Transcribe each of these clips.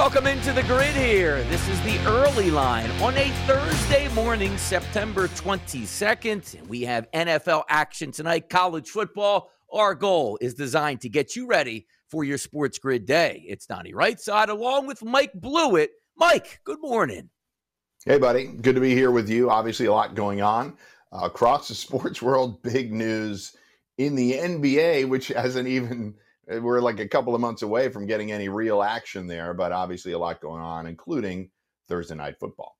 Welcome into the grid here. This is the early line on a Thursday morning, September 22nd. We have NFL action tonight, college football. Our goal is designed to get you ready for your sports grid day. It's Donnie Rightside along with Mike Blewett. Mike, good morning. Hey, buddy. Good to be here with you. Obviously, a lot going on uh, across the sports world. Big news in the NBA, which hasn't even we're like a couple of months away from getting any real action there, but obviously a lot going on, including Thursday night football.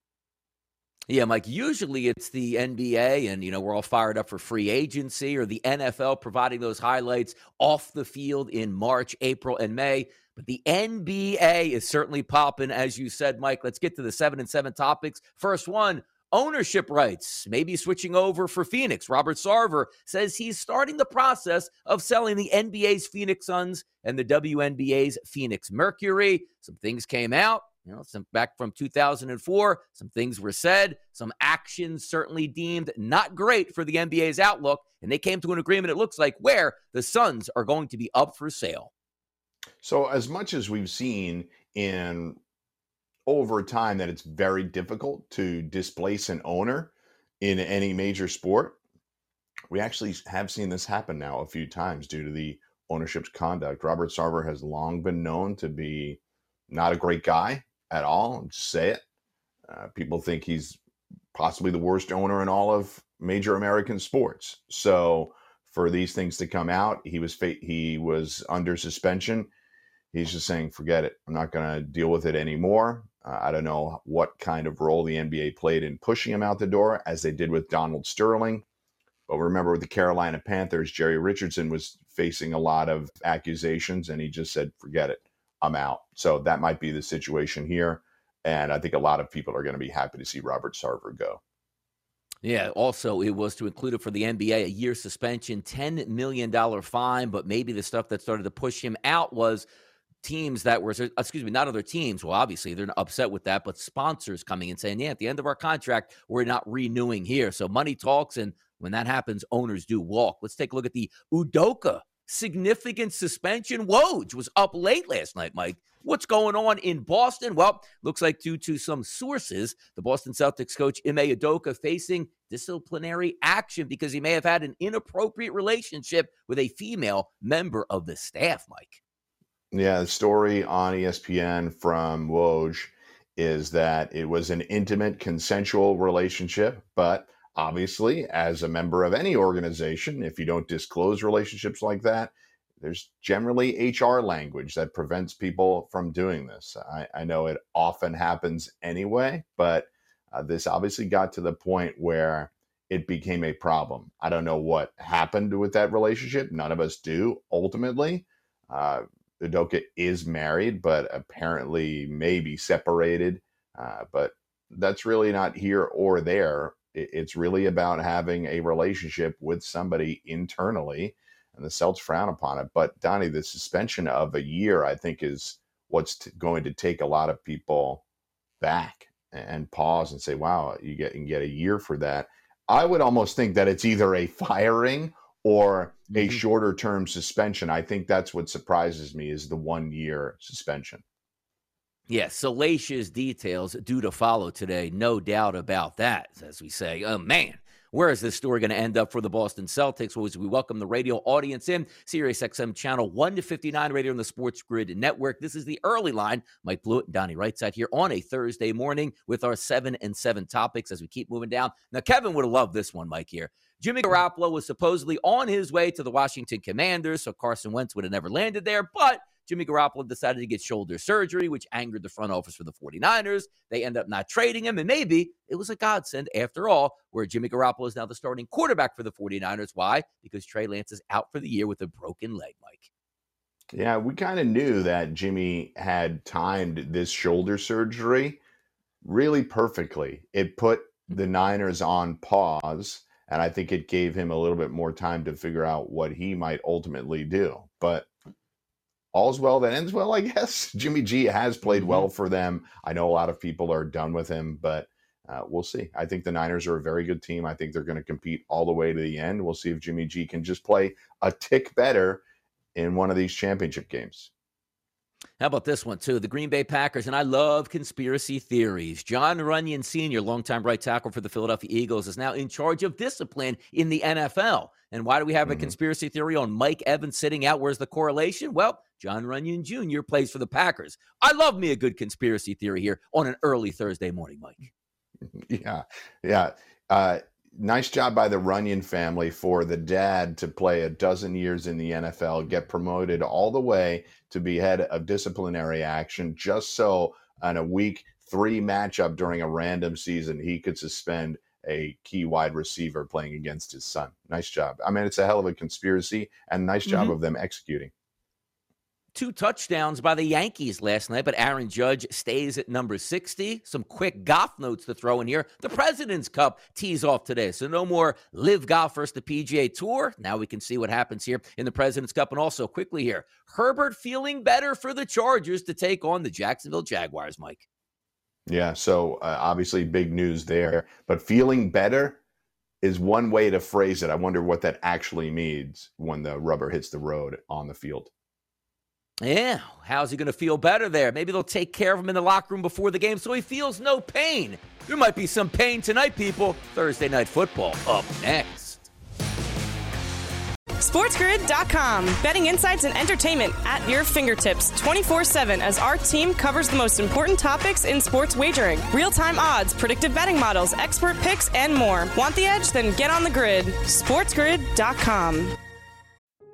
Yeah, Mike, usually it's the NBA, and, you know, we're all fired up for free agency or the NFL providing those highlights off the field in March, April, and May. But the NBA is certainly popping, as you said, Mike. Let's get to the seven and seven topics. First one ownership rights, maybe switching over for Phoenix. Robert Sarver says he's starting the process of selling the NBA's Phoenix Suns and the WNBA's Phoenix Mercury. Some things came out. You know, some back from 2004, some things were said, some actions certainly deemed not great for the NBA's outlook, and they came to an agreement, it looks like, where the Suns are going to be up for sale. So, as much as we've seen in over time that it's very difficult to displace an owner in any major sport. We actually have seen this happen now a few times due to the ownership's conduct. Robert Sarver has long been known to be not a great guy at all. Just say it. Uh, people think he's possibly the worst owner in all of major American sports. So for these things to come out, he was fa- he was under suspension. He's just saying, forget it. I'm not going to deal with it anymore. Uh, I don't know what kind of role the NBA played in pushing him out the door, as they did with Donald Sterling. But remember, with the Carolina Panthers, Jerry Richardson was facing a lot of accusations, and he just said, forget it, I'm out. So that might be the situation here. And I think a lot of people are going to be happy to see Robert Sarver go. Yeah, also, it was to include it for the NBA a year suspension, $10 million fine. But maybe the stuff that started to push him out was teams that were excuse me not other teams well obviously they're upset with that but sponsors coming and saying yeah at the end of our contract we're not renewing here. So money talks and when that happens owners do walk. Let's take a look at the udoka. Significant suspension. Woj was up late last night mike. What's going on in boston? Well looks like due to some sources the boston celtics coach ime udoka facing disciplinary action because he may have had an inappropriate relationship with a female member of the staff mike yeah, the story on ESPN from Woj is that it was an intimate, consensual relationship, but obviously, as a member of any organization, if you don't disclose relationships like that, there's generally HR language that prevents people from doing this. I, I know it often happens anyway, but uh, this obviously got to the point where it became a problem. I don't know what happened with that relationship. None of us do ultimately. Uh, Udoka is married, but apparently maybe separated. Uh, but that's really not here or there. It's really about having a relationship with somebody internally, and the Celts frown upon it. But Donnie, the suspension of a year, I think, is what's t- going to take a lot of people back and pause and say, "Wow, you get you get a year for that." I would almost think that it's either a firing or a mm-hmm. shorter term suspension. I think that's what surprises me is the one year suspension. Yes, salacious details due to follow today. No doubt about that, as we say. Oh, man. Where is this story going to end up for the Boston Celtics? Well, as we welcome the radio audience in, Sirius XM channel 1 to 59 radio on the Sports Grid Network. This is the early line. Mike Blewett and Donnie Rightside here on a Thursday morning with our 7 and 7 topics as we keep moving down. Now, Kevin would have loved this one, Mike, here. Jimmy Garoppolo was supposedly on his way to the Washington Commanders, so Carson Wentz would have never landed there, but Jimmy Garoppolo decided to get shoulder surgery, which angered the front office for the 49ers. They end up not trading him, and maybe it was a godsend after all, where Jimmy Garoppolo is now the starting quarterback for the 49ers. Why? Because Trey Lance is out for the year with a broken leg, Mike. Yeah, we kind of knew that Jimmy had timed this shoulder surgery really perfectly. It put the Niners on pause, and I think it gave him a little bit more time to figure out what he might ultimately do. But all's well that ends well, I guess. Jimmy G has played well Mm-hmm. for them. I know a lot of people are done with him, but uh, we'll see. I think the Niners are a very good team. I think they're going to compete all the way to the end. We'll see if Jimmy G can just play a tick better in one of these championship games. How about this one, too? The Green Bay Packers, and I love conspiracy theories. Jon Runyan Sr., longtime right tackle for the Philadelphia Eagles, is now in charge of discipline in the NFL. And why do we have a Mhm. conspiracy theory on Mike Evans sitting out? Where's the correlation? Well, Jon Runyan Jr. plays for the Packers. I love me a good conspiracy theory here on an early Thursday morning, Mike. Yeah, yeah. Uh, nice job by the Runyan family for the dad to play a dozen years in the NFL, get promoted all the way to be head of disciplinary action, just so on a week three matchup during a random season, he could suspend a key wide receiver playing against his son. Nice job. I mean, it's a hell of a conspiracy and nice job Mhm. of them executing. Two touchdowns by the Yankees last night, but Aaron Judge stays at number 60. Some quick golf notes to throw in here. The President's Cup tees off today, so no more live golf versus the PGA Tour. Now we can see what happens here in the President's Cup. And also, quickly here, Herbert feeling better for the Chargers to take on the Jacksonville Jaguars, Mike. Yeah, so uh, obviously big news there, but feeling better is one way to phrase it. I wonder what that actually means when the rubber hits the road on the field. Yeah, how's he going to feel better there? Maybe they'll take care of him in the locker room before the game so he feels no pain. There might be some pain tonight, people. Thursday night football up next. SportsGrid.com. Betting insights and entertainment at your fingertips 24 7 as our team covers the most important topics in sports wagering real time odds, predictive betting models, expert picks, and more. Want the edge? Then get on the grid. SportsGrid.com.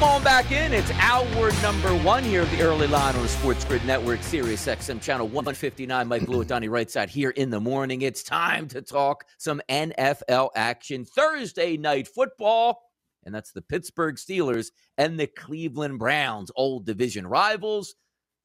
Come on back in. It's hour number one here of the early line on the Sports Grid Network, Sirius XM channel 159. Mike Blewett, Donnie Rightside here in the morning. It's time to talk some NFL action. Thursday night football, and that's the Pittsburgh Steelers and the Cleveland Browns, old division rivals.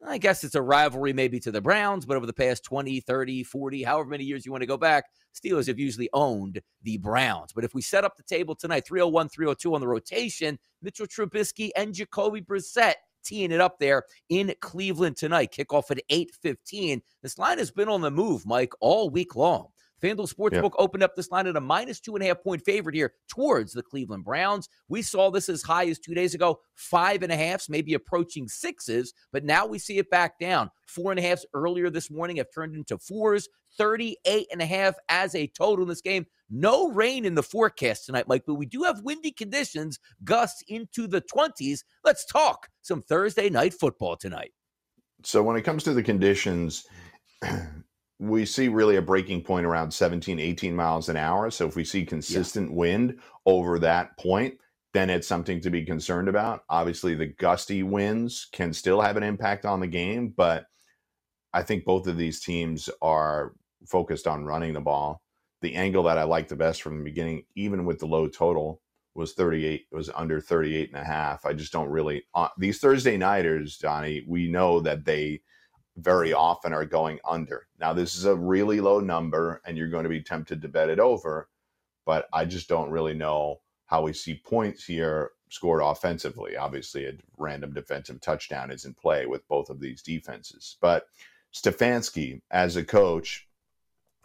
I guess it's a rivalry maybe to the Browns, but over the past 20, 30, 40, however many years you want to go back, Steelers have usually owned the Browns. But if we set up the table tonight, 301, 302 on the rotation, Mitchell Trubisky and Jacoby Brissett teeing it up there in Cleveland tonight. Kickoff at 8:15. This line has been on the move, Mike, all week long. FanDuel Sportsbook yep. opened up this line at a minus two and a half point favorite here towards the Cleveland Browns. We saw this as high as two days ago, five and a halfs, maybe approaching sixes, but now we see it back down. Four and a halfs earlier this morning have turned into fours. 38 and a half as a total in this game. No rain in the forecast tonight, Mike, but we do have windy conditions, gusts into the 20s. Let's talk some Thursday night football tonight. So, when it comes to the conditions, we see really a breaking point around 17, 18 miles an hour. So, if we see consistent yeah. wind over that point, then it's something to be concerned about. Obviously, the gusty winds can still have an impact on the game, but I think both of these teams are focused on running the ball. The angle that I liked the best from the beginning, even with the low total, was 38 it was under 38 and a half i just don't really uh, these thursday nighters donnie we know that they very often are going under now this is a really low number and you're going to be tempted to bet it over but i just don't really know how we see points here scored offensively obviously a random defensive touchdown is in play with both of these defenses but stefanski as a coach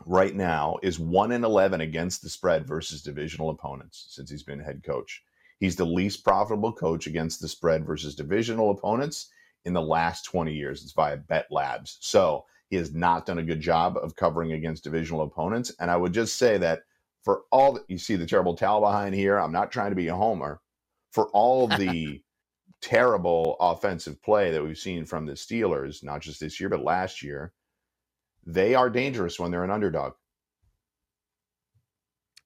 right now is 1 in 11 against the spread versus divisional opponents since he's been head coach. He's the least profitable coach against the spread versus divisional opponents in the last 20 years. It's via Bet Labs. So he has not done a good job of covering against divisional opponents. And I would just say that for all that you see the terrible towel behind here, I'm not trying to be a homer. For all the terrible offensive play that we've seen from the Steelers, not just this year, but last year, they are dangerous when they're an underdog.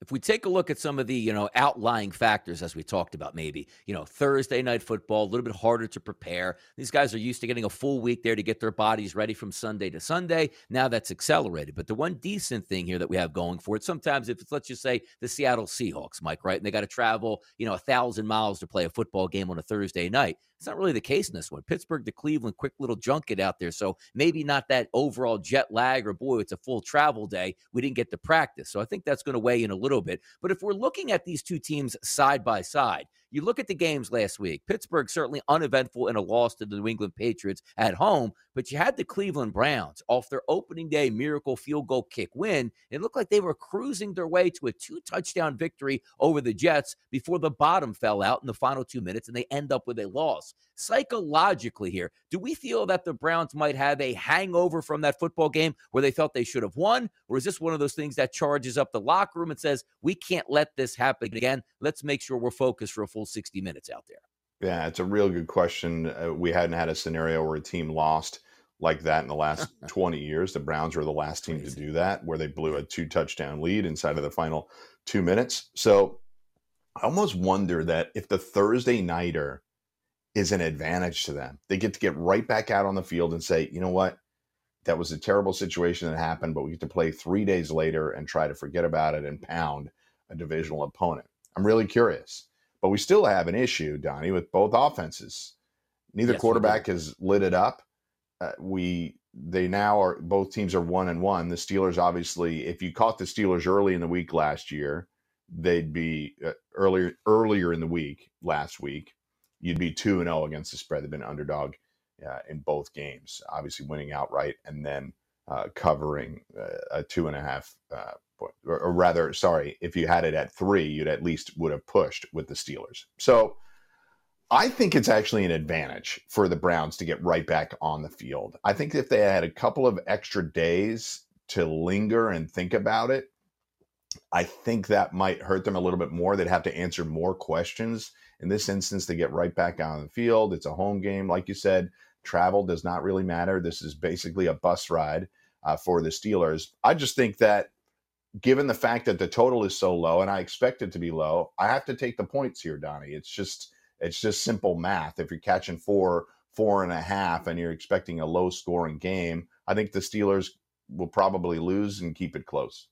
If we take a look at some of the, you know, outlying factors as we talked about, maybe, you know, Thursday night football, a little bit harder to prepare. These guys are used to getting a full week there to get their bodies ready from Sunday to Sunday. Now that's accelerated. But the one decent thing here that we have going for it, sometimes if it's, let's just say, the Seattle Seahawks, Mike, right? And they got to travel, you know, a thousand miles to play a football game on a Thursday night. It's not really the case in this one. Pittsburgh to Cleveland, quick little junket out there. So maybe not that overall jet lag or boy, it's a full travel day. We didn't get to practice. So I think that's going to weigh in a little bit. But if we're looking at these two teams side by side, you look at the games last week. Pittsburgh certainly uneventful in a loss to the New England Patriots at home, but you had the Cleveland Browns off their opening day miracle field goal kick win. It looked like they were cruising their way to a two touchdown victory over the Jets before the bottom fell out in the final two minutes and they end up with a loss. Psychologically, here, do we feel that the Browns might have a hangover from that football game where they felt they should have won? Or is this one of those things that charges up the locker room and says, we can't let this happen again? Let's make sure we're focused for a full full 60 minutes out there? Yeah, it's a real good question. Uh, we hadn't had a scenario where a team lost like that in the last 20 years. The Browns were the last team to do that, where they blew a two touchdown lead inside of the final two minutes. So I almost wonder that if the Thursday nighter is an advantage to them, they get to get right back out on the field and say, you know what? That was a terrible situation that happened, but we get to play three days later and try to forget about it and pound a divisional opponent. I'm really curious. But we still have an issue, Donnie, with both offenses. Neither yes, quarterback has lit it up. Uh, we they now are both teams are one and one. The Steelers, obviously, if you caught the Steelers early in the week last year, they'd be uh, earlier earlier in the week last week. You'd be two and zero oh against the spread. They've been underdog uh, in both games, obviously winning outright and then uh, covering uh, a two and a half uh, or, or rather, sorry, if you had it at three, you'd at least would have pushed with the Steelers. So I think it's actually an advantage for the Browns to get right back on the field. I think if they had a couple of extra days to linger and think about it, I think that might hurt them a little bit more. They'd have to answer more questions. In this instance, they get right back on the field. It's a home game. Like you said, travel does not really matter. This is basically a bus ride uh, for the Steelers. I just think that given the fact that the total is so low and I expect it to be low, I have to take the points here, Donnie. It's just it's just simple math. If you're catching four, four and a half, and you're expecting a low scoring game, I think the Steelers will probably lose and keep it close.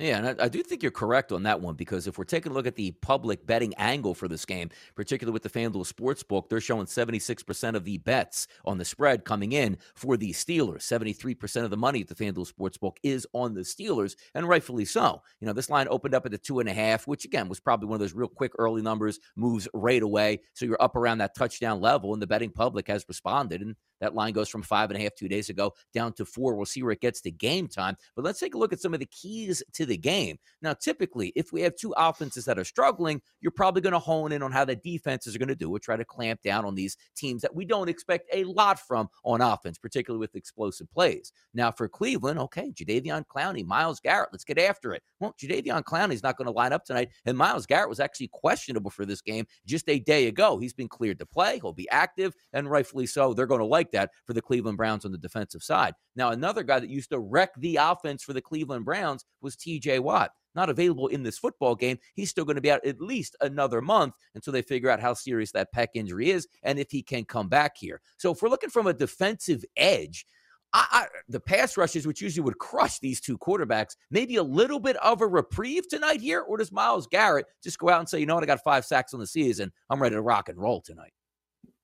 Yeah, and I, I, do think you're correct on that one because if we're taking a look at the public betting angle for this game, particularly with the FanDuel Sportsbook, they're showing 76% of the bets on the spread coming in for the Steelers. 73% of the money at the FanDuel Sportsbook is on the Steelers, and rightfully so. You know, this line opened up at the two and a half, which again was probably one of those real quick early numbers, moves right away. So you're up around that touchdown level, and the betting public has responded. And that line goes from five and a half two days ago down to four. We'll see where it gets to game time. But let's take a look at some of the keys to the game. Now, typically, if we have two offenses that are struggling, you're probably going to hone in on how the defenses are going to do it, try to clamp down on these teams that we don't expect a lot from on offense, particularly with explosive plays. Now, for Cleveland, okay, Jadeveon Clowney, Myles Garrett, let's get after it. Well, Jadeveon Clowney's not going to line up tonight, and Myles Garrett was actually questionable for this game just a day ago. He's been cleared to play, he'll be active, and rightfully so. They're going to like that for the Cleveland Browns on the defensive side. Now, another guy that used to wreck the offense for the Cleveland Browns was TJ Watt. Not available in this football game. He's still going to be out at least another month until they figure out how serious that pec injury is and if he can come back here. So, if we're looking from a defensive edge, I, I, the pass rushes, which usually would crush these two quarterbacks, maybe a little bit of a reprieve tonight here? Or does Myles Garrett just go out and say, you know what, I got five sacks on the season. I'm ready to rock and roll tonight?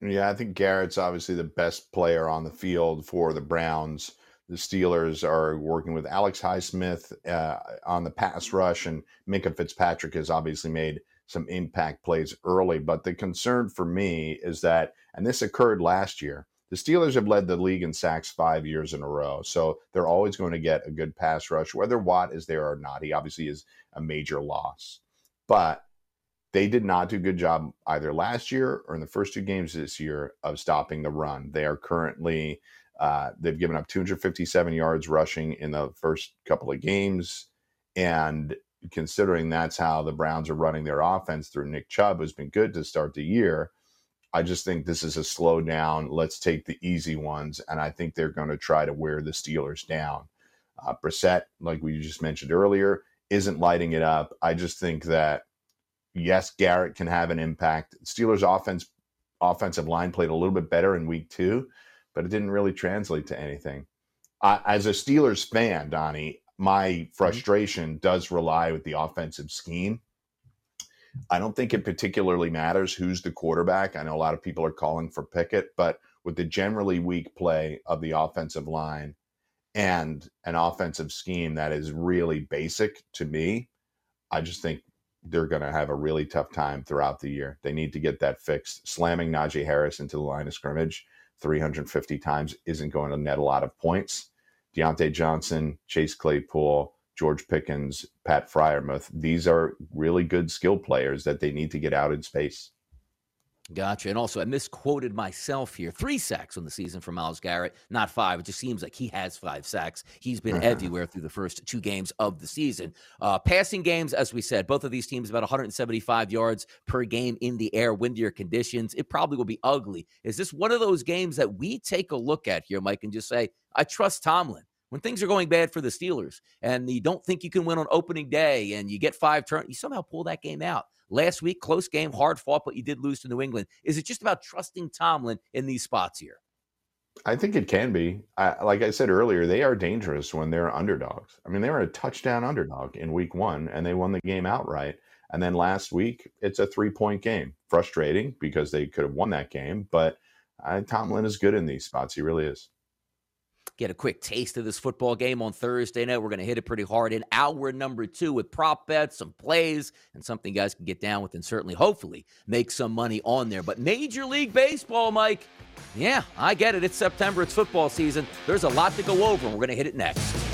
Yeah, I think Garrett's obviously the best player on the field for the Browns. The Steelers are working with Alex Highsmith uh, on the pass rush, and Minkah Fitzpatrick has obviously made some impact plays early. But the concern for me is that, and this occurred last year, the Steelers have led the league in sacks five years in a row. So they're always going to get a good pass rush, whether Watt is there or not. He obviously is a major loss. But they did not do a good job either last year or in the first two games this year of stopping the run. They are currently uh, they've given up 257 yards rushing in the first couple of games, and considering that's how the Browns are running their offense through Nick Chubb, who's been good to start the year. I just think this is a slow down. Let's take the easy ones, and I think they're going to try to wear the Steelers down. Uh, Brissett, like we just mentioned earlier, isn't lighting it up. I just think that yes, Garrett can have an impact. Steelers offense offensive line played a little bit better in week two, but it didn't really translate to anything. Uh, as a Steelers fan, Donnie, my mm-hmm. frustration mm-hmm. does rely with the offensive scheme. I don't think it particularly matters who's the quarterback. I know a lot of people are calling for Pickett, but with the generally weak play of the offensive line and an offensive scheme that is really basic to me, I just think they're going to have a really tough time throughout the year. They need to get that fixed. Slamming Najee Harris into the line of scrimmage 350 times isn't going to net a lot of points. Diontae Johnson, Chase Claypool, George Pickens, Pat Freiermuth, these are really good skill players that they need to get out in space. Gotcha. And also, I misquoted myself here. Three sacks on the season for Myles Garrett, not five. It just seems like he has five sacks. He's been uh-huh. everywhere through the first two games of the season. Uh, passing games, as we said, both of these teams about 175 yards per game in the air, windier conditions. It probably will be ugly. Is this one of those games that we take a look at here, Mike, and just say, I trust Tomlin? When things are going bad for the Steelers and you don't think you can win on opening day and you get five turns, you somehow pull that game out. Last week, close game, hard fought, but you did lose to New England. Is it just about trusting Tomlin in these spots here? I think it can be. I, like I said earlier, they are dangerous when they're underdogs. I mean, they were a touchdown underdog in week one and they won the game outright. And then last week, it's a three point game. Frustrating because they could have won that game, but uh, Tomlin is good in these spots. He really is get a quick taste of this football game on Thursday night. We're going to hit it pretty hard in hour number two with prop bets, some plays, and something you guys can get down with and certainly, hopefully, make some money on there. But Major League Baseball, Mike, yeah, I get it. It's September, it's football season. There's a lot to go over, and we're going to hit it next.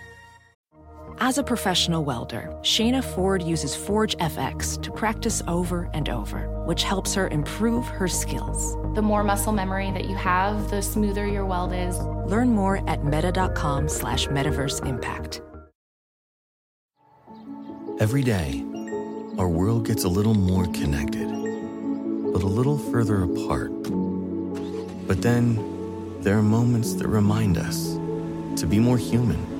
As a professional welder, Shayna Ford uses Forge FX to practice over and over, which helps her improve her skills. The more muscle memory that you have, the smoother your weld is. Learn more at meta.com slash metaverse impact. Every day, our world gets a little more connected, but a little further apart. But then, there are moments that remind us to be more human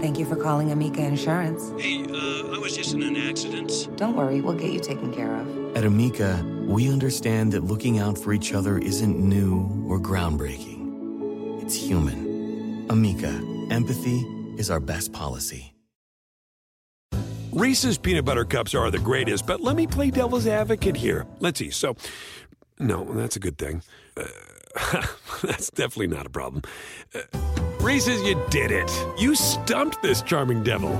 Thank you for calling Amica Insurance. Hey, uh, I was just in an accident. Don't worry, we'll get you taken care of. At Amica, we understand that looking out for each other isn't new or groundbreaking. It's human. Amica, empathy is our best policy. Reese's peanut butter cups are the greatest, but let me play devil's advocate here. Let's see. So, no, that's a good thing. Uh, that's definitely not a problem. Uh, Reese's, you did it. You stumped this charming devil.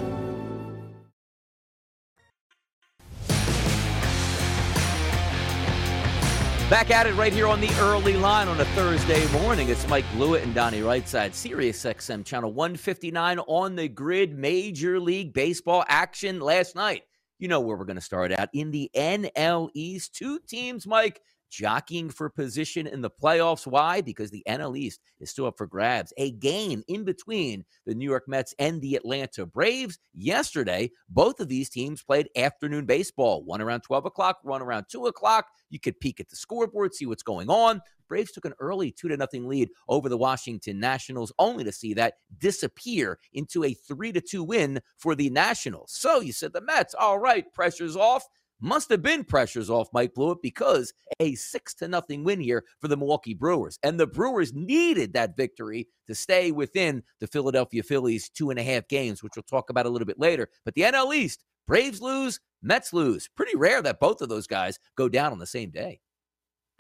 Back at it right here on the early line on a Thursday morning. It's Mike Blewett and Donnie Rightside, Sirius XM channel 159 on the grid. Major League Baseball action last night. You know where we're going to start out in the NL East. Two teams, Mike, jockeying for position in the playoffs. Why? Because the NL East is still up for grabs. A game in between the New York Mets and the Atlanta Braves. Yesterday, both of these teams played afternoon baseball, one around 12 o'clock, one around 2 o'clock. You could peek at the scoreboard, see what's going on. Braves took an early 2 to nothing lead over the Washington Nationals, only to see that disappear into a 3 to 2 win for the Nationals. So you said the Mets, all right, pressure's off must have been pressures off Mike Blewett because a six to nothing win here for the Milwaukee Brewers. And the Brewers needed that victory to stay within the Philadelphia Phillies two and a half games, which we'll talk about a little bit later. But the NL East, Braves lose, Mets lose. Pretty rare that both of those guys go down on the same day.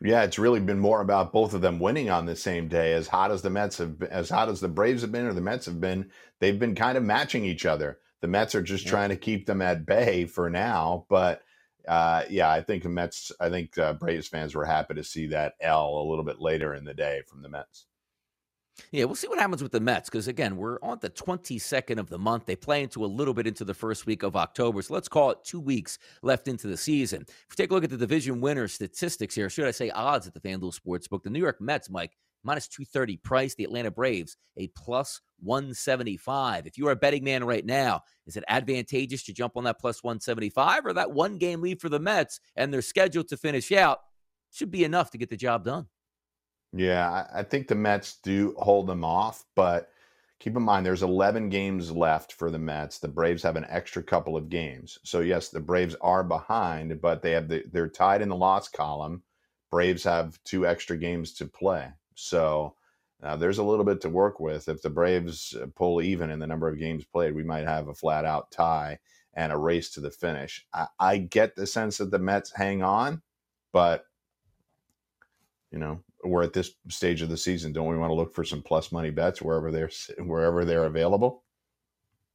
Yeah, it's really been more about both of them winning on the same day. As hot as the Mets have, been, as hot as the Braves have been, or the Mets have been, they've been kind of matching each other. The Mets are just yeah. trying to keep them at bay for now, but uh, yeah, I think Mets. I think uh, Braves fans were happy to see that L a little bit later in the day from the Mets. Yeah, we'll see what happens with the Mets because again, we're on the 22nd of the month. They play into a little bit into the first week of October, so let's call it two weeks left into the season. If we take a look at the division winner statistics here, should I say odds at the FanDuel Sportsbook? The New York Mets, Mike, minus 230 price. The Atlanta Braves, a plus 175. If you are a betting man right now, is it advantageous to jump on that plus 175 or that one game lead for the Mets and they're scheduled to finish out? Should be enough to get the job done. Yeah, I think the Mets do hold them off, but keep in mind there's 11 games left for the Mets. The Braves have an extra couple of games. So yes, the Braves are behind, but they have the, they're tied in the loss column. Braves have two extra games to play. So uh, there's a little bit to work with. If the Braves uh, pull even in the number of games played, we might have a flat out tie and a race to the finish. I, I get the sense that the Mets hang on, but you know we're at this stage of the season. Don't we want to look for some plus money bets wherever they're wherever they're available?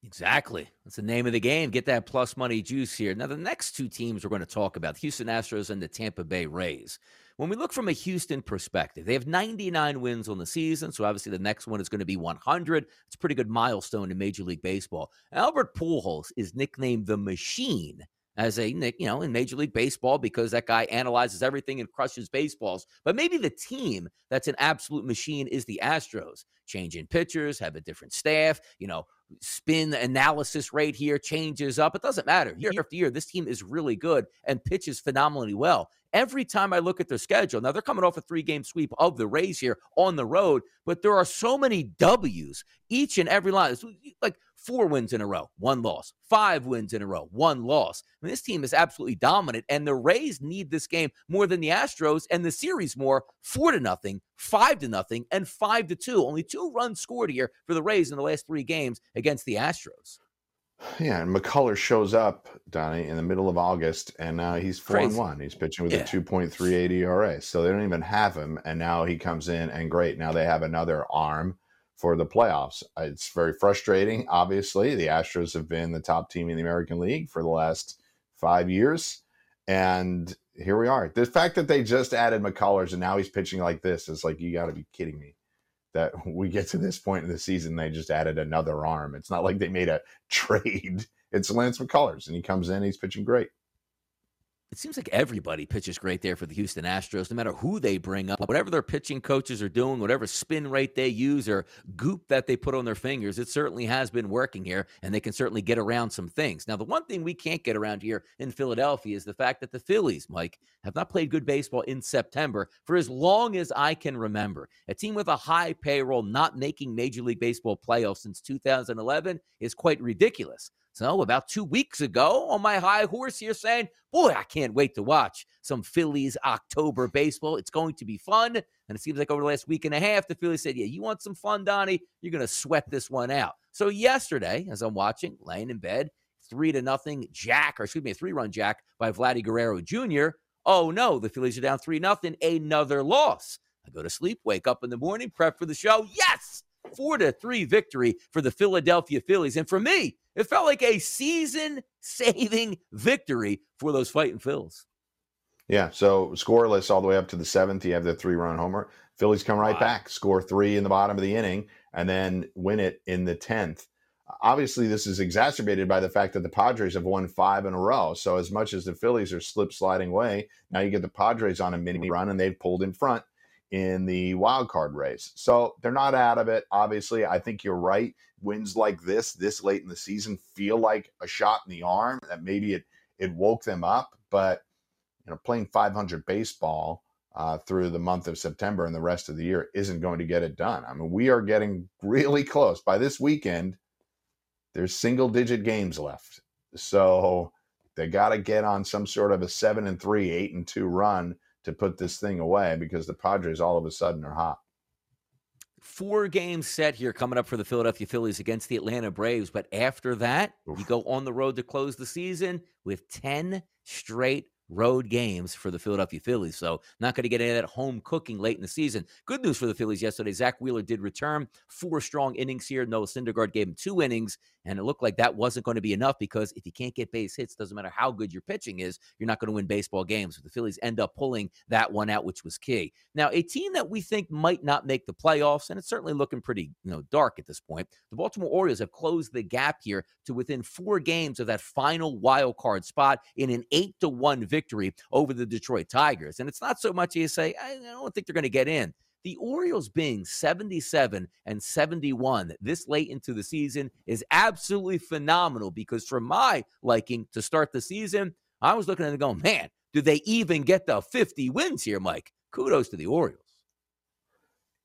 Exactly. That's the name of the game. Get that plus money juice here. Now, the next two teams we're going to talk about Houston Astros and the Tampa Bay Rays. When we look from a Houston perspective, they have 99 wins on the season. So obviously the next one is going to be 100. It's a pretty good milestone in Major League Baseball. Albert Pujols is nicknamed the Machine as a nick, you know in Major League Baseball because that guy analyzes everything and crushes baseballs. But maybe the team that's an absolute machine is the Astros. Changing pitchers, have a different staff, you know, spin analysis rate here changes up. It doesn't matter. Year mm-hmm. after year, this team is really good and pitches phenomenally well. Every time I look at their schedule, now they're coming off a three game sweep of the Rays here on the road, but there are so many W's each and every line. It's like four wins in a row, one loss, five wins in a row, one loss. I mean, this team is absolutely dominant, and the Rays need this game more than the Astros, and the series more four to nothing, five to nothing, and five to two. Only two runs scored here for the Rays in the last three games against the Astros. Yeah, and McCullers shows up, Donnie, in the middle of August, and now he's four Crazy. and one. He's pitching with yeah. a two point three eight ERA, so they don't even have him, and now he comes in and great. Now they have another arm for the playoffs. Uh, it's very frustrating. Obviously, the Astros have been the top team in the American League for the last five years, and here we are. The fact that they just added McCullers and now he's pitching like this is like you got to be kidding me that we get to this point in the season, they just added another arm. It's not like they made a trade. It's Lance McCullers, and he comes in, he's pitching great. It seems like everybody pitches great there for the Houston Astros, no matter who they bring up, whatever their pitching coaches are doing, whatever spin rate they use or goop that they put on their fingers, it certainly has been working here, and they can certainly get around some things. Now, the one thing we can't get around here in Philadelphia is the fact that the Phillies, Mike, have not played good baseball in September for as long as I can remember. A team with a high payroll not making Major League Baseball playoffs since 2011 is quite ridiculous. So, about two weeks ago, on my high horse here, saying, Boy, I can't wait to watch some Phillies October baseball. It's going to be fun. And it seems like over the last week and a half, the Phillies said, Yeah, you want some fun, Donnie? You're going to sweat this one out. So, yesterday, as I'm watching, laying in bed, three to nothing, Jack, or excuse me, a three run Jack by Vladdy Guerrero Jr. Oh no, the Phillies are down three nothing, another loss. I go to sleep, wake up in the morning, prep for the show. Yes, four to three victory for the Philadelphia Phillies. And for me, it felt like a season saving victory for those fighting Phils. Yeah, so scoreless all the way up to the seventh. You have the three run homer. Phillies come right wow. back, score three in the bottom of the inning, and then win it in the 10th. Obviously, this is exacerbated by the fact that the Padres have won five in a row. So, as much as the Phillies are slip sliding away, now you get the Padres on a mini run, and they've pulled in front in the wild card race. So they're not out of it. Obviously, I think you're right. Wins like this, this late in the season, feel like a shot in the arm that maybe it it woke them up. But you know, playing 500 baseball uh, through the month of September and the rest of the year isn't going to get it done. I mean, we are getting really close. By this weekend, there's single digit games left. So they got to get on some sort of a seven and three, eight and two run to put this thing away because the Padres all of a sudden are hot. Four games set here coming up for the Philadelphia Phillies against the Atlanta Braves. But after that, Oof. you go on the road to close the season with 10 straight road games for the Philadelphia Phillies. So not going to get any of that home cooking late in the season. Good news for the Phillies yesterday. Zack Wheeler did return four strong innings here. Noah Syndergaard gave him two innings, and it looked like that wasn't going to be enough because if you can't get base hits, doesn't matter how good your pitching is, you're not going to win baseball games. The Phillies end up pulling that one out, which was key. Now, a team that we think might not make the playoffs, and it's certainly looking pretty you know dark at this point. The Baltimore Orioles have closed the gap here to within four games of that final wild card spot in an eight to one victory over the Detroit Tigers. And it's not so much you say, I don't think they're going to get in. The Orioles being 77 and 71 this late into the season is absolutely phenomenal because, for my liking to start the season, I was looking at it going, man, do they even get the 50 wins here, Mike? Kudos to the Orioles.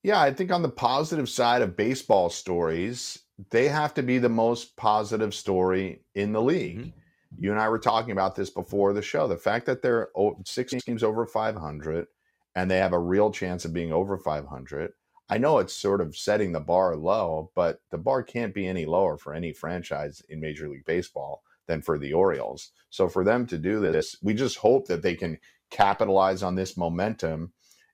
Yeah, I think on the positive side of baseball stories, they have to be the most positive story in the league. Mm-hmm. You and I were talking about this before the show. The fact that they're six teams over 500 and they have a real chance of being over 500. I know it's sort of setting the bar low, but the bar can't be any lower for any franchise in Major League Baseball than for the Orioles. So for them to do this, we just hope that they can capitalize on this momentum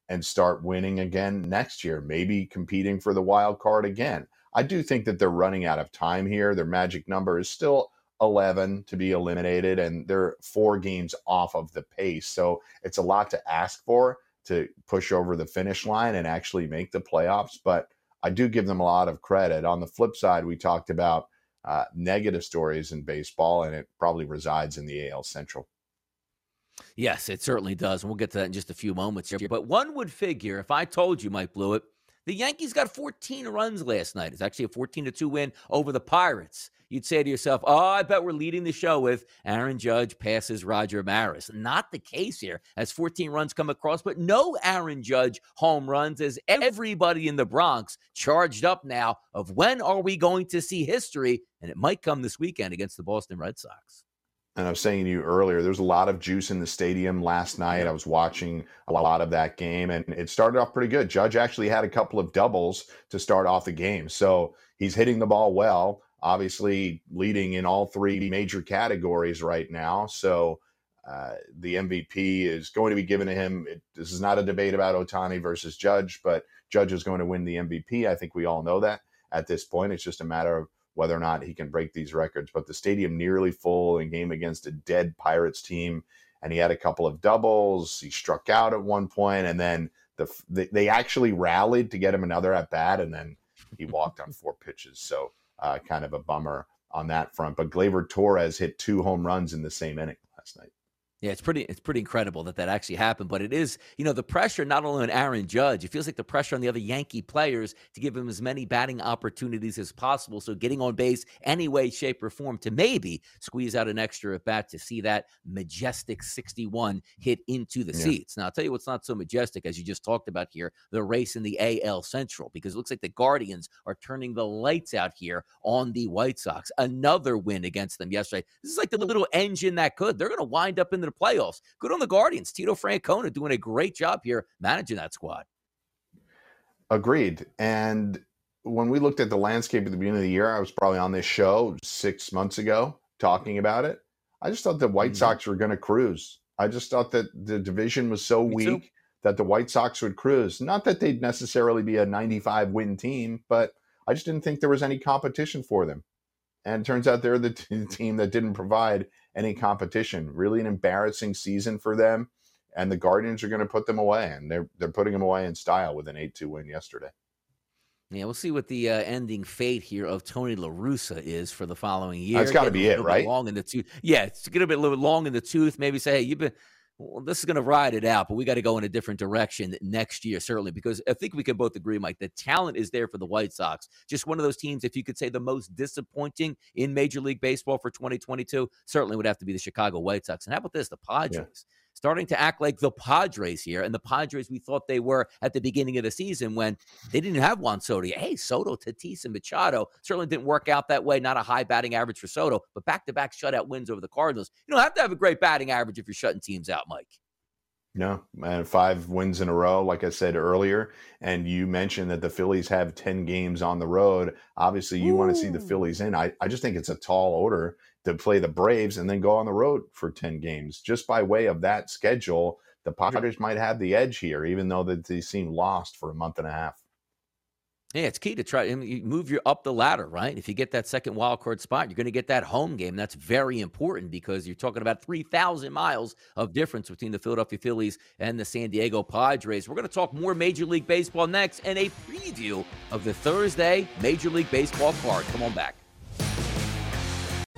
and start winning again next year, maybe competing for the wild card again. I do think that they're running out of time here. Their magic number is still 11 to be eliminated, and they're four games off of the pace. So it's a lot to ask for to push over the finish line and actually make the playoffs. But I do give them a lot of credit. On the flip side, we talked about uh, negative stories in baseball, and it probably resides in the AL Central. Yes, it certainly does. And we'll get to that in just a few moments here. But one would figure if I told you, Mike Blewett, the Yankees got 14 runs last night. It's actually a 14 to 2 win over the Pirates you'd say to yourself, oh, I bet we're leading the show with Aaron Judge passes Roger Maris. Not the case here as 14 runs come across, but no Aaron Judge home runs as everybody in the Bronx charged up now of when are we going to see history? And it might come this weekend against the Boston Red Sox. And I was saying to you earlier, there's a lot of juice in the stadium last night. I was watching a lot of that game, and it started off pretty good. Judge actually had a couple of doubles to start off the game. So he's hitting the ball well obviously leading in all three major categories right now. So uh, the MVP is going to be given to him. It, this is not a debate about Ohtani versus Judge, but Judge is going to win the MVP. I think we all know that at this point. It's just a matter of whether or not he can break these records. But the stadium nearly full in game against a dead Pirates team, and he had a couple of doubles. He struck out at one point, and then the they actually rallied to get him another at bat, and then he walked on four pitches. So uh, kind of a bummer on that front. But Gleyber Torres hit two home runs in the same inning last night. Yeah, it's pretty it's pretty incredible that that actually happened, but it is, you know, the pressure not only on Aaron Judge, it feels like the pressure on the other Yankee players to give him as many batting opportunities as possible. So getting on base any way, shape, or form to maybe squeeze out an extra at bat to see that majestic 61 hit into the yeah. seats. Now, I'll tell you what's not so majestic as you just talked about here, the race in the AL Central, because it looks like the Guardians are turning the lights out here on the White Sox. Another win against them yesterday. This is like the little engine that could. They're going to wind up in the the playoffs. Good on the Guardians. Tito Francona doing a great job here managing that squad. Agreed. And when we looked at the landscape at the beginning of the year, I was probably on this show six months ago talking about it. I just thought the White mm-hmm. Sox were going to cruise. I just thought that the division was so Me weak too. that the White Sox would cruise. Not that they'd necessarily be a 95 win team, but I just didn't think there was any competition for them. And it turns out they're the t- team that didn't provide any competition. Really, an embarrassing season for them. And the Guardians are going to put them away, and they're they're putting them away in style with an eight two win yesterday. Yeah, we'll see what the uh, ending fate here of Tony La Russa is for the following year. That's got to be it, right? Long in the tooth. Yeah, it's going to be a little bit long in the tooth. Maybe say, hey, you've been well, this is going to ride it out, but we got to go in a different direction next year, certainly, because I think we can both agree, Mike, the talent is there for the White Sox. Just one of those teams, if you could say the most disappointing in Major League Baseball for 2022, certainly would have to be the Chicago White Sox. And how about this? The Padres. Yeah starting to act like the Padres here, and the Padres we thought they were at the beginning of the season when they didn't have Juan Soto. Hey, Soto, Tatis, and Machado certainly didn't work out that way. Not a high batting average for Soto, but back-to-back shutout wins over the Cardinals. You don't have to have a great batting average if you're shutting teams out, Mike. No, and five wins in a row, like I said earlier. And you mentioned that the Phillies have 10 games on the road. Obviously, you Ooh. want to see the Phillies in. I, I just think it's a tall order to play the Braves and then go on the road for 10 games. Just by way of that schedule, the Padres might have the edge here, even though that they seem lost for a month and a half. Yeah, it's key to try you move you up the ladder, right? If you get that second wild card spot, you're going to get that home game. That's very important because you're talking about 3,000 miles of difference between the Philadelphia Phillies and the San Diego Padres. We're going to talk more Major League Baseball next and a preview of the Thursday Major League Baseball card. Come on back.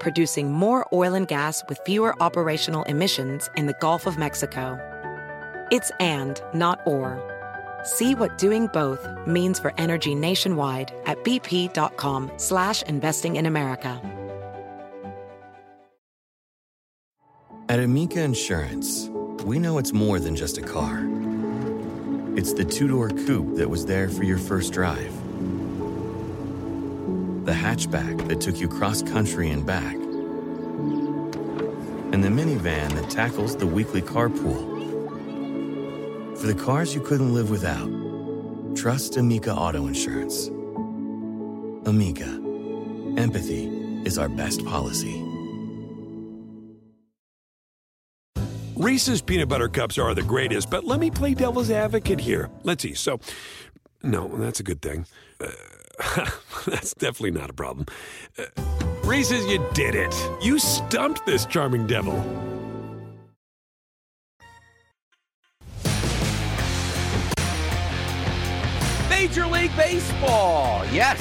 producing more oil and gas with fewer operational emissions in the Gulf of Mexico. It's and, not or. See what doing both means for energy nationwide at bp.com slash investing in America. At Amica Insurance, we know it's more than just a car. It's the two-door coupe that was there for your first drive the hatchback that took you cross country and back, and the minivan that tackles the weekly carpool. For the cars you couldn't live without, trust Amica Auto Insurance. Amica, empathy is our best policy. Reese's peanut butter cups are the greatest, but let me play devil's advocate here. Let's see. So, no, that's a good thing. Uh, That's definitely not a problem. Uh, Reese's, you did it. You stumped this charming devil. Major League Baseball. Yes.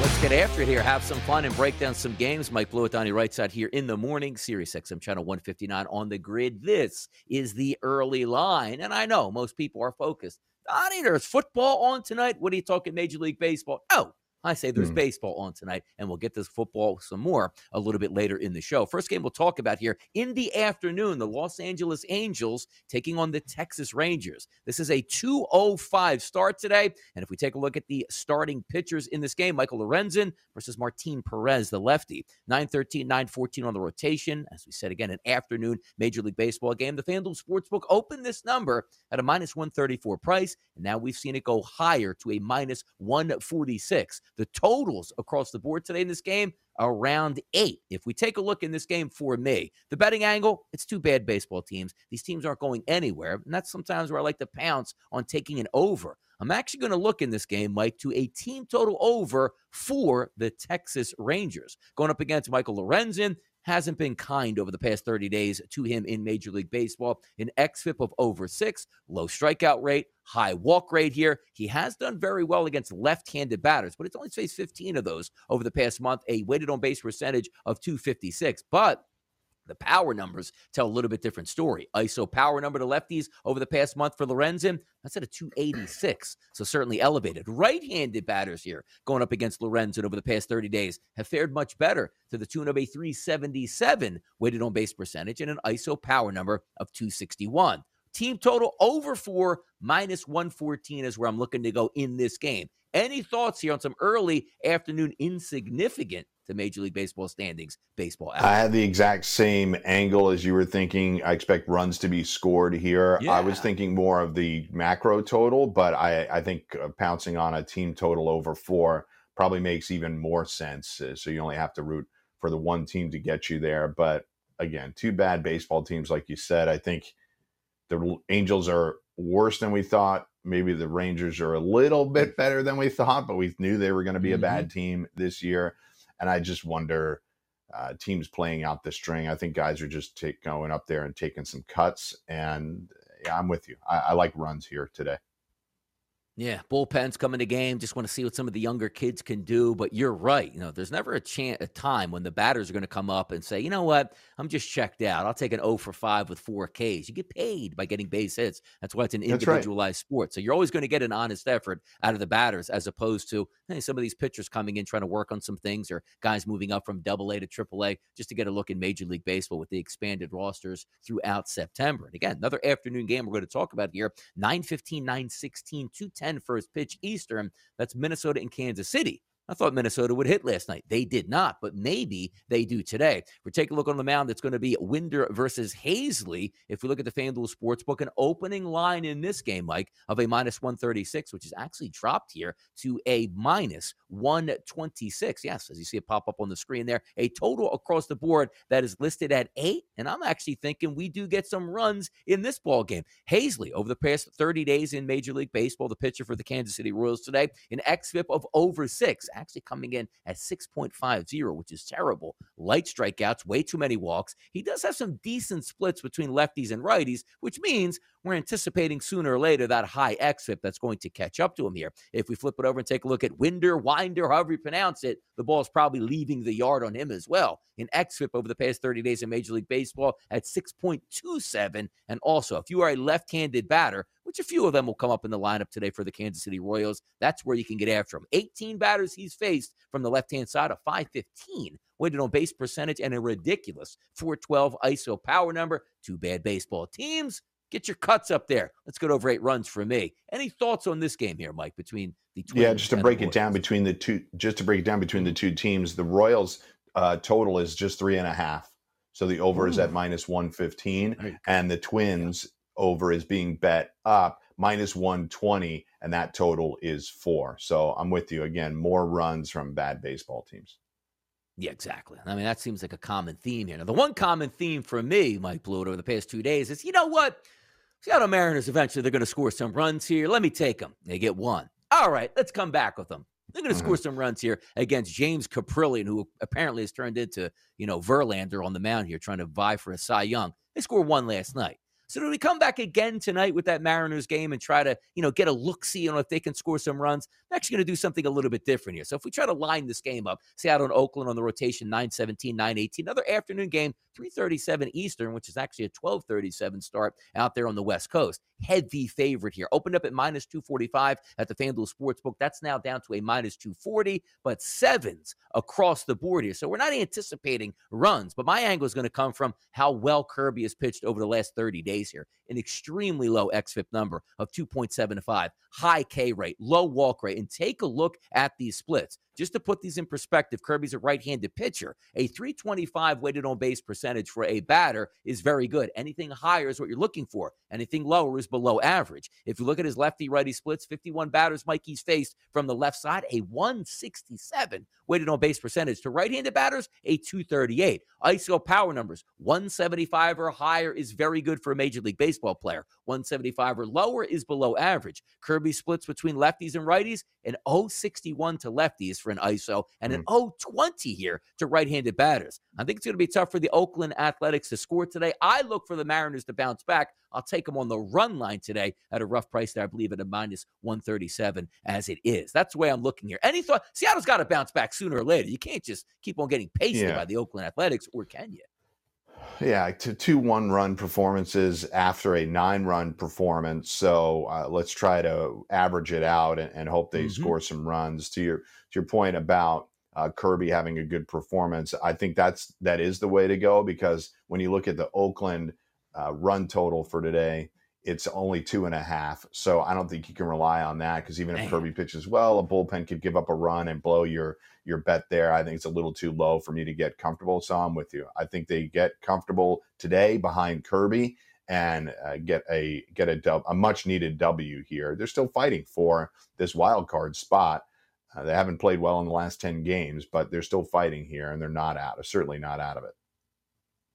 Let's get after it here. Have some fun and break down some games. Mike Blewett on your right side here in the morning. Sirius XM channel 159 on the grid. This is the early line. And I know most people are focused. Donnie, there's football on tonight. What are you talking Major League Baseball? Oh, I say there's mm. baseball on tonight, and we'll get this football some more a little bit later in the show. First game we'll talk about here in the afternoon, the Los Angeles Angels taking on the Texas Rangers. This is a 205 start today. And if we take a look at the starting pitchers in this game, Michael Lorenzen versus Martin Perez, the lefty. 913, 914 on the rotation. As we said again, an afternoon Major League Baseball game. The FanDuel Sportsbook opened this number at a minus 134 price, and now we've seen it go higher to a minus 146. The totals across the board today in this game are around eight. If we take a look in this game for me, the betting angle, it's two bad baseball teams. These teams aren't going anywhere. And that's sometimes where I like to pounce on taking an over. I'm actually going to look in this game, Mike, to a team total over for the Texas Rangers. Going up against Michael Lorenzen, hasn't been kind over the past 30 days to him in Major League Baseball. An XFIP of over six, low strikeout rate, high walk rate here. He has done very well against left handed batters, but it's only faced 15 of those over the past month, a weighted on base percentage of 256. But the power numbers tell a little bit different story. ISO power number to lefties over the past month for Lorenzen, that's at a 286. So certainly elevated. Right-handed batters here going up against Lorenzen over the past 30 days have fared much better to the tune of a 377 weighted on base percentage and an ISO power number of 261. Team total over four, minus 114 is where I'm looking to go in this game. Any thoughts here on some early afternoon insignificant to Major League Baseball standings baseball? I had the exact same angle as you were thinking. I expect runs to be scored here. Yeah. I was thinking more of the macro total, but I, I think uh, pouncing on a team total over four probably makes even more sense. Uh, So you only have to root for the one team to get you there. But again, two bad baseball teams, like you said. I think the Angels are worse than we thought. Maybe the Rangers are a little bit better than we thought, but we knew they were going to be a bad team this year. And I just wonder uh, teams playing out the string. I think guys are just take, going up there and taking some cuts. And yeah, I'm with you. I, I like runs here today. Yeah, bullpens coming to game. Just want to see what some of the younger kids can do. But you're right. You know, there's never a chance, a time when the batters are going to come up and say, you know what, I'm just checked out. I'll take an 0 for 5 with four Ks. You get paid by getting base hits. That's why it's an That's right. individualized sport. So you're always going to get an honest effort out of the batters, as opposed to hey, some of these pitchers coming in trying to work on some things, or guys moving up from Double A to Triple A just to get a look in Major League Baseball with the expanded rosters throughout September. And again, another afternoon game we're going to talk about here: 9:15, 9:16, 2:10 first pitch Eastern. That's Minnesota and Kansas City. I thought Minnesota would hit last night. They did not, but maybe they do today. We're taking a look on the mound. It's going to be Winder versus Heasley. If we look at the FanDuel Sportsbook, an opening line in this game, Mike, of a minus 136, which is actually dropped here to a minus 126. Yes, as you see it pop up on the screen there, a total across the board that is listed at eight. And I'm actually thinking we do get some runs in this ball game. Heasley, over the past 30 days in Major League Baseball, the pitcher for the Kansas City Royals today, an XFIP of over six, actually coming in at 6.50, which is terrible. Light strikeouts, way too many walks. He does have some decent splits between lefties and righties, which means we're anticipating sooner or later that high XFIP that's going to catch up to him here. If we flip it over and take a look at Winder, Winder, however you pronounce it, the ball's probably leaving the yard on him as well. An XFIP over the past 30 days in Major League Baseball at 6.27. And also, if you are a left handed batter, which a few of them will come up in the lineup today for the Kansas City Royals, that's where you can get after him. 18 batters he's faced from the left hand side of 515 weighted on base percentage and a ridiculous 412 ISO power number. Two bad baseball teams. Get your cuts up there. Let's go to over eight runs for me. Any thoughts on this game here, Mike, between the Twins Yeah, just to break it down between the two, just to break it down between the two teams, the Royals uh, total is just three and a half. So the over is at minus 115, There you go. and the Twins over is being bet up minus 120, and that total is four. So I'm with you again. More runs from bad baseball teams. Yeah, exactly. I mean, that seems like a common theme here. Now, the one common theme for me, Mike Blewett, over the past two days is, you know what? Seattle Mariners eventually they're going to score some runs here. Let me take them. They get one. All right, let's come back with them. They're going to score mm-hmm. some runs here against James Kaprielian, who apparently has turned into, you know, Verlander on the mound here, trying to vie for a Cy Young. They scored one last night. So do we come back again tonight with that Mariners game and try to, you know, get a look see on if they can score some runs? I'm actually going to do something a little bit different here. So if we try to line this game up, Seattle and Oakland on the rotation 917, 918, another afternoon game, 337 Eastern, which is actually a 1237 start out there on the West Coast. Heavy favorite here. Opened up at minus 245 at the FanDuel Sportsbook. That's now down to a minus 240, but sevens across the board here. So we're not anticipating runs, but my angle is going to come from how well Kirby has pitched over the last 30 days here. An extremely low XFIP number of 2.75, high K rate, low walk rate, and take a look at these splits. Just to put these in perspective, Kirby's a right handed pitcher. A 325 weighted on base percentage for a batter is very good. Anything higher is what you're looking for, anything lower is below average. If you look at his lefty righty splits, 51 batters Mikey's faced from the left side, a 167 weighted on base percentage. To right handed batters, a 238. ISO power numbers, 175 or higher is very good for a Major League Baseball player. 175 or lower is below average. Kirby splits between lefties and righties, an 061 to lefties for an ISO and an Mm. 020 here to right handed batters. I think it's going to be tough for the Oakland Athletics to score today. I look for the Mariners to bounce back. I'll take them on the run line today at a rough price there. I believe at a minus 137 as it is. That's the way I'm looking here. Any thought? Seattle's got to bounce back sooner or later. You can't just keep on getting pasted Yeah. by the Oakland Athletics, or can you? Yeah, to two one run performances after a nine run performance. So uh, let's try to average it out and, and hope they Mhm. score some runs. To your to your point about uh, Kirby having a good performance, I think that's that is the way to go because when you look at the Oakland uh, run total for today, it's only two and a half. So I don't think you can rely on that because even if Kirby pitches well, a bullpen could give up a run and blow your your bet there. I think it's a little too low for me to get comfortable. So I'm with you. I think they get comfortable today behind Kirby and uh, get a get a dub, a much needed W here. They're still fighting for this wild card spot. Uh, they haven't played well in the last ten games, but they're still fighting here, and they're not out. Certainly not out of it.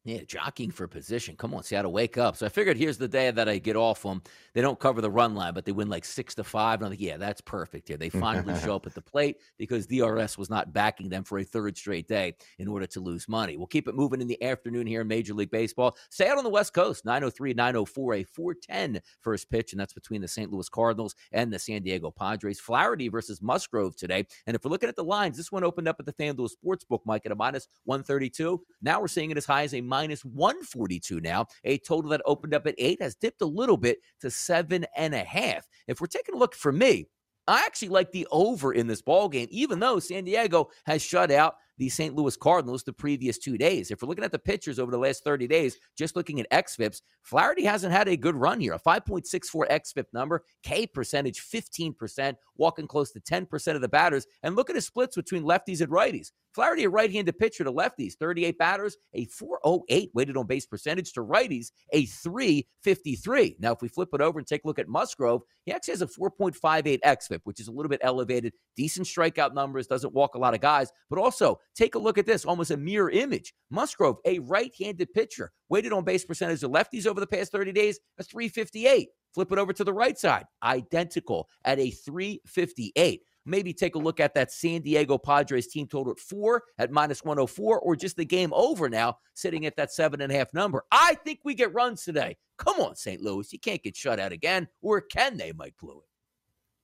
Yeah, jockeying for position. Come on, Seattle, wake up. So I figured here's the day that I get off them. They don't cover the run line, but they win like six to five. And I'm like, yeah, that's perfect here. They finally show up at the plate because DRS was not backing them for a third straight day in order to lose money. We'll keep it moving in the afternoon here in Major League Baseball. Stay out on the West Coast, 903 904, a 410 first pitch, and that's between the St. Louis Cardinals and the San Diego Padres. Flaherty versus Musgrove today. And if we're looking at the lines, this one opened up at the FanDuel Sportsbook, Mike, at a minus 132. Now we're seeing it as high as a minus 142 now. A total that opened up at eight has dipped a little bit to seven and a half. If we're taking a look for me, I actually like the over in this ball game, even though San Diego has shut out the St. Louis Cardinals the previous two days. If we're looking at the pitchers over the last 30 days, just looking at XFIPs, Flaherty hasn't had a good run here. A 5.64 XFIP number, K percentage 15%, walking close to 10% of the batters. And look at his splits between lefties and righties. Flaherty, a right-handed pitcher to lefties, 38 batters, a 408 weighted on base percentage to righties, a 353. Now, if we flip it over and take a look at Musgrove, he actually has a 4.58 xFIP, which is a little bit elevated. Decent strikeout numbers, doesn't walk a lot of guys, but also take a look at this, almost a mirror image. Musgrove, a right-handed pitcher, weighted on base percentage to lefties over the past 30 days, a 358. Flip it over to the right side, identical at a 358 maybe take a look at that San Diego Padres team total at four at minus 104, or just the game over now, sitting at that seven and a half number. I think we get runs today. Come on, St. Louis. You can't get shut out again, or can they, Mike Blewett?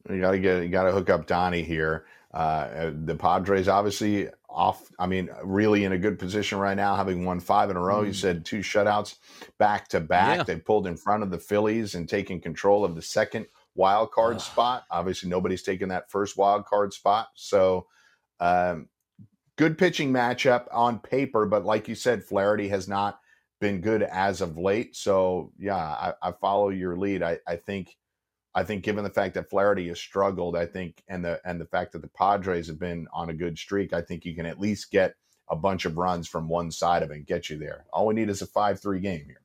You got to get, you got to hook up Donnie here. Uh, the Padres obviously off. I mean, really in a good position right now, having won five in a row. You Mm. said two shutouts back to back. Yeah. They pulled in front of the Phillies and taken control of the second wild card Ugh. spot. Obviously, nobody's taken that first wild card spot. So, um, good pitching matchup on paper, but like you said, Flaherty has not been good as of late. So, yeah, I, I follow your lead. I, I think. I think given the fact that Flaherty has struggled, I think and the and the fact that the Padres have been on a good streak, I think you can at least get a bunch of runs from one side of it and get you there. All we need is a five three game here.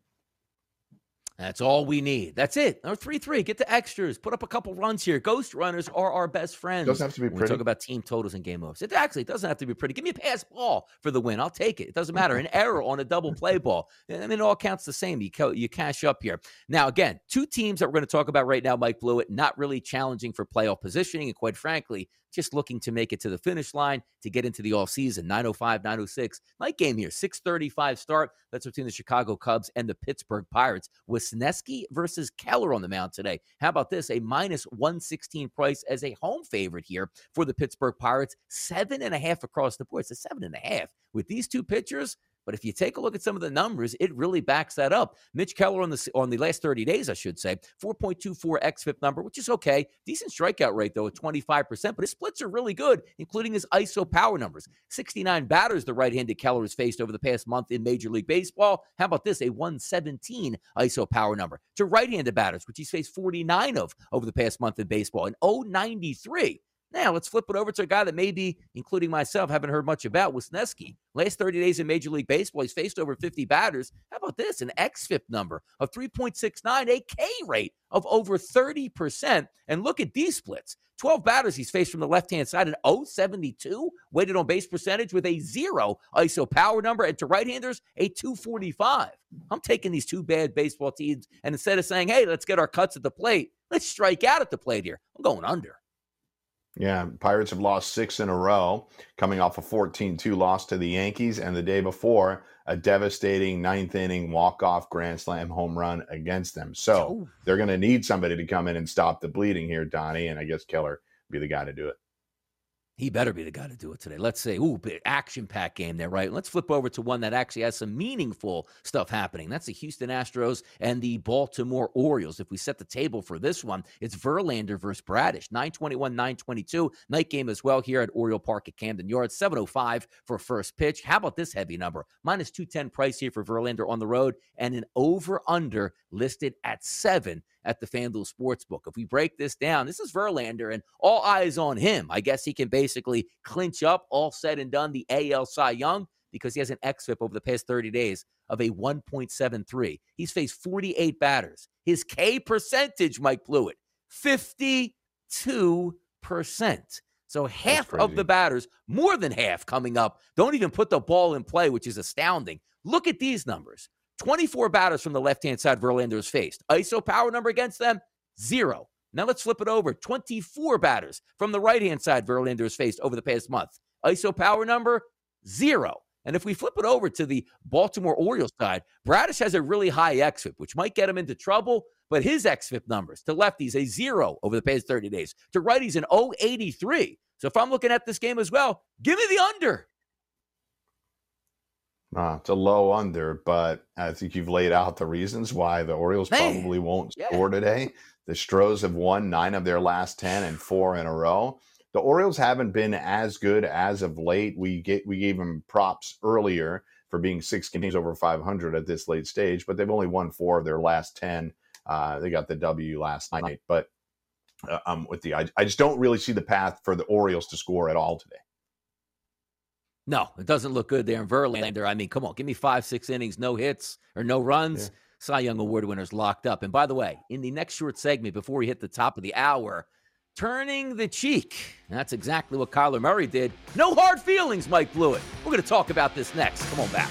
That's all we need. That's it. Or 3 3. Get the extras. Put up a couple runs here. Ghost runners are our best friends. Doesn't have to be when we pretty. talk about team totals and game overs. It actually doesn't have to be pretty. Give me a pass ball for the win. I'll take it. It doesn't matter. An error on a double play ball. I mean, it all counts the same. You, co- you cash up here. Now, again, two teams that we're going to talk about right now, Mike Blewett, not really challenging for playoff positioning. And quite frankly, just looking to make it to the finish line to get into the offseason. 905, 906. Night game here. 635 start. That's between the Chicago Cubs and the Pittsburgh Pirates. with Wesneski versus Keller on the mound today. How about this? A minus 116 price as a home favorite here for the Pittsburgh Pirates. Seven and a half across the board. It's a seven and a half. With these two pitchers, But if you take a look at some of the numbers, it really backs that up. Mitch Keller on the on the last 30 days, I should say, 4.24 xFIP number, which is okay. Decent strikeout rate though at 25%, but his splits are really good, including his ISO power numbers. 69 batters the right-handed Keller has faced over the past month in Major League Baseball. How about this? A 117 ISO power number to right-handed batters, which he's faced 49 of over the past month in baseball, and 093 now let's flip it over to a guy that maybe, including myself, haven't heard much about, Wesneski. Last 30 days in Major League Baseball, he's faced over 50 batters. How about this? An XFIP number of 3.69, a K rate of over 30%. And look at these splits. 12 batters he's faced from the left-hand side, an 072 weighted on base percentage with a zero ISO power number, and to right-handers, a 245. I'm taking these two bad baseball teams, and instead of saying, hey, let's get our cuts at the plate, let's strike out at the plate here. I'm going under. Yeah, Pirates have lost six in a row, coming off a 14 2 loss to the Yankees, and the day before, a devastating ninth inning walk off grand slam home run against them. So they're going to need somebody to come in and stop the bleeding here, Donnie, and I guess Keller be the guy to do it. He better be the guy to do it today. Let's say, ooh, action packed game there, right? Let's flip over to one that actually has some meaningful stuff happening. That's the Houston Astros and the Baltimore Orioles. If we set the table for this one, it's Verlander versus Bradish, 921, 922. Night game as well here at Oriole Park at Camden Yards, 705 for first pitch. How about this heavy number? Minus 210 price here for Verlander on the road and an over under listed at seven at the FanDuel Sportsbook. If we break this down, this is Verlander and all eyes on him. I guess he can basically clinch up, all said and done, the AL Cy Young because he has an XFIP over the past 30 days of a 1.73. He's faced 48 batters. His K percentage, Mike Blewett, 52%. So half of the batters, more than half coming up, don't even put the ball in play, which is astounding. Look at these numbers 24 batters from the left hand side Verlander has faced. ISO power number against them, zero. Now let's flip it over. 24 batters from the right hand side Verlander has faced over the past month. ISO power number, zero. And if we flip it over to the Baltimore Orioles side, Bradish has a really high XFIP, which might get him into trouble, but his XFIP numbers to lefties, a zero over the past 30 days. To righties, an 083. So if I'm looking at this game as well, give me the under. Uh, it's a low under, but I think you've laid out the reasons why the Orioles Man. probably won't yeah. score today. The Stros have won nine of their last 10 and four in a row. The Orioles haven't been as good as of late. We get we gave them props earlier for being six games over 500 at this late stage, but they've only won four of their last 10. Uh, they got the W last night, but uh, um, with the I, I just don't really see the path for the Orioles to score at all today. No, it doesn't look good there in Verlander. I mean, come on, give me five, six innings, no hits or no runs. Yeah. Cy Young Award winners locked up. And by the way, in the next short segment before we hit the top of the hour, turning the cheek. That's exactly what Kyler Murray did. No hard feelings, Mike Blewett. We're going to talk about this next. Come on back.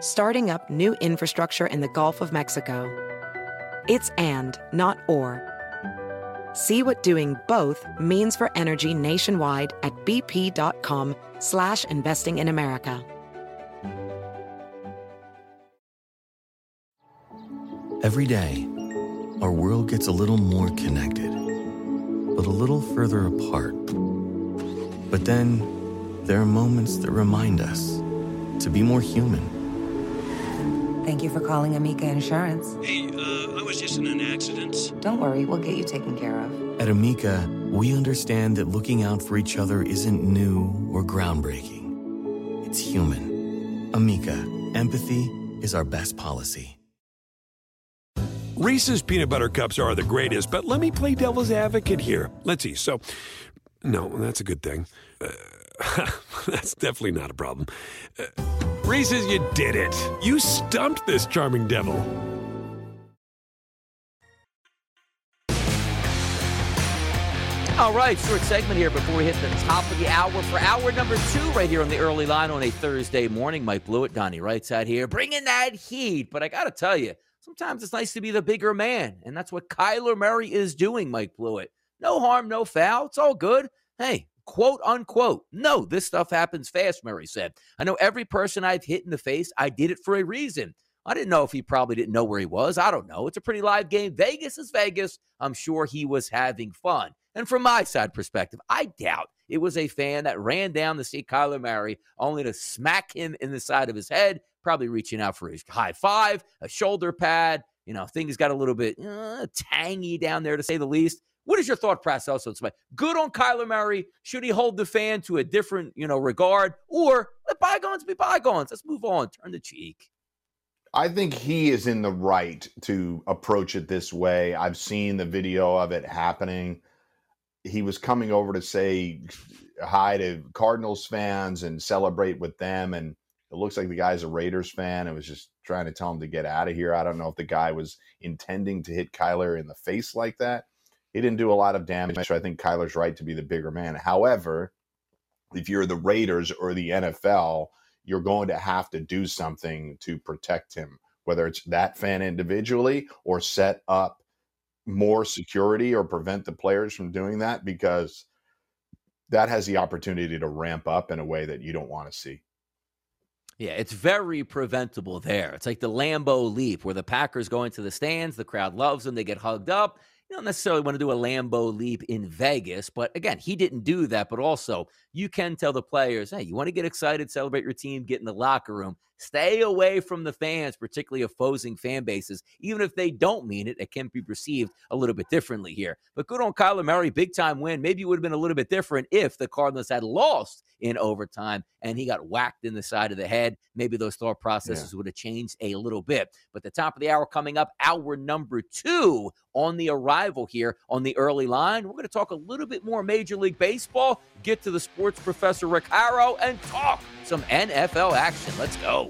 starting up new infrastructure in the Gulf of Mexico. It's and, not or. See what doing both means for energy nationwide at bp.com slash investing in America. Every day, our world gets a little more connected, but a little further apart. But then, there are moments that remind us to be more human. Thank you for calling Amica Insurance. Hey, uh, I was just in an accident. Don't worry, we'll get you taken care of. At Amica, we understand that looking out for each other isn't new or groundbreaking. It's human. Amica, empathy is our best policy. Reese's peanut butter cups are the greatest, but let me play devil's advocate here. Let's see. So, no, that's a good thing. Uh, That's definitely not a problem. Uh, Reese's, you did it. You stumped this charming devil. All right, short segment here before we hit the top of the hour for hour number two, right here on the early line on a Thursday morning. Mike Blewett, Donnie Wright's out here bringing that heat. But I got to tell you, sometimes it's nice to be the bigger man, and that's what Kyler Murray is doing, Mike Blewett. No harm, no foul. It's all good. Hey, quote unquote. No, this stuff happens fast, Murray said. I know every person I've hit in the face, I did it for a reason. I didn't know if he probably didn't know where he was. I don't know. It's a pretty live game. Vegas is Vegas. I'm sure he was having fun. And from my side perspective, I doubt it was a fan that ran down to see Kyler Murray only to smack him in the side of his head, probably reaching out for his high five, a shoulder pad. You know, things got a little bit uh, tangy down there to say the least. What is your thought process also tonight? Good on Kyler Murray. Should he hold the fan to a different, you know, regard? Or let bygones be bygones? Let's move on. Turn the cheek. I think he is in the right to approach it this way. I've seen the video of it happening. He was coming over to say hi to Cardinals fans and celebrate with them. And it looks like the guy's a Raiders fan and was just trying to tell him to get out of here. I don't know if the guy was intending to hit Kyler in the face like that. He didn't do a lot of damage. So I think Kyler's right to be the bigger man. However, if you're the Raiders or the NFL, you're going to have to do something to protect him, whether it's that fan individually or set up more security or prevent the players from doing that because that has the opportunity to ramp up in a way that you don't want to see. Yeah, it's very preventable there. It's like the Lambo leap where the Packers go into the stands, the crowd loves them, they get hugged up. You don't necessarily want to do a Lambo leap in Vegas, but again, he didn't do that. But also, you can tell the players, hey, you want to get excited, celebrate your team, get in the locker room. Stay away from the fans, particularly opposing fan bases. Even if they don't mean it, it can be perceived a little bit differently here. But good on Kyler Murray, big time win. Maybe it would have been a little bit different if the Cardinals had lost in overtime and he got whacked in the side of the head. Maybe those thought processes yeah. would have changed a little bit. But the top of the hour coming up, hour number two on the arrival here on the early line. We're going to talk a little bit more Major League Baseball, get to the sports professor Rick and talk some NFL action. Let's go.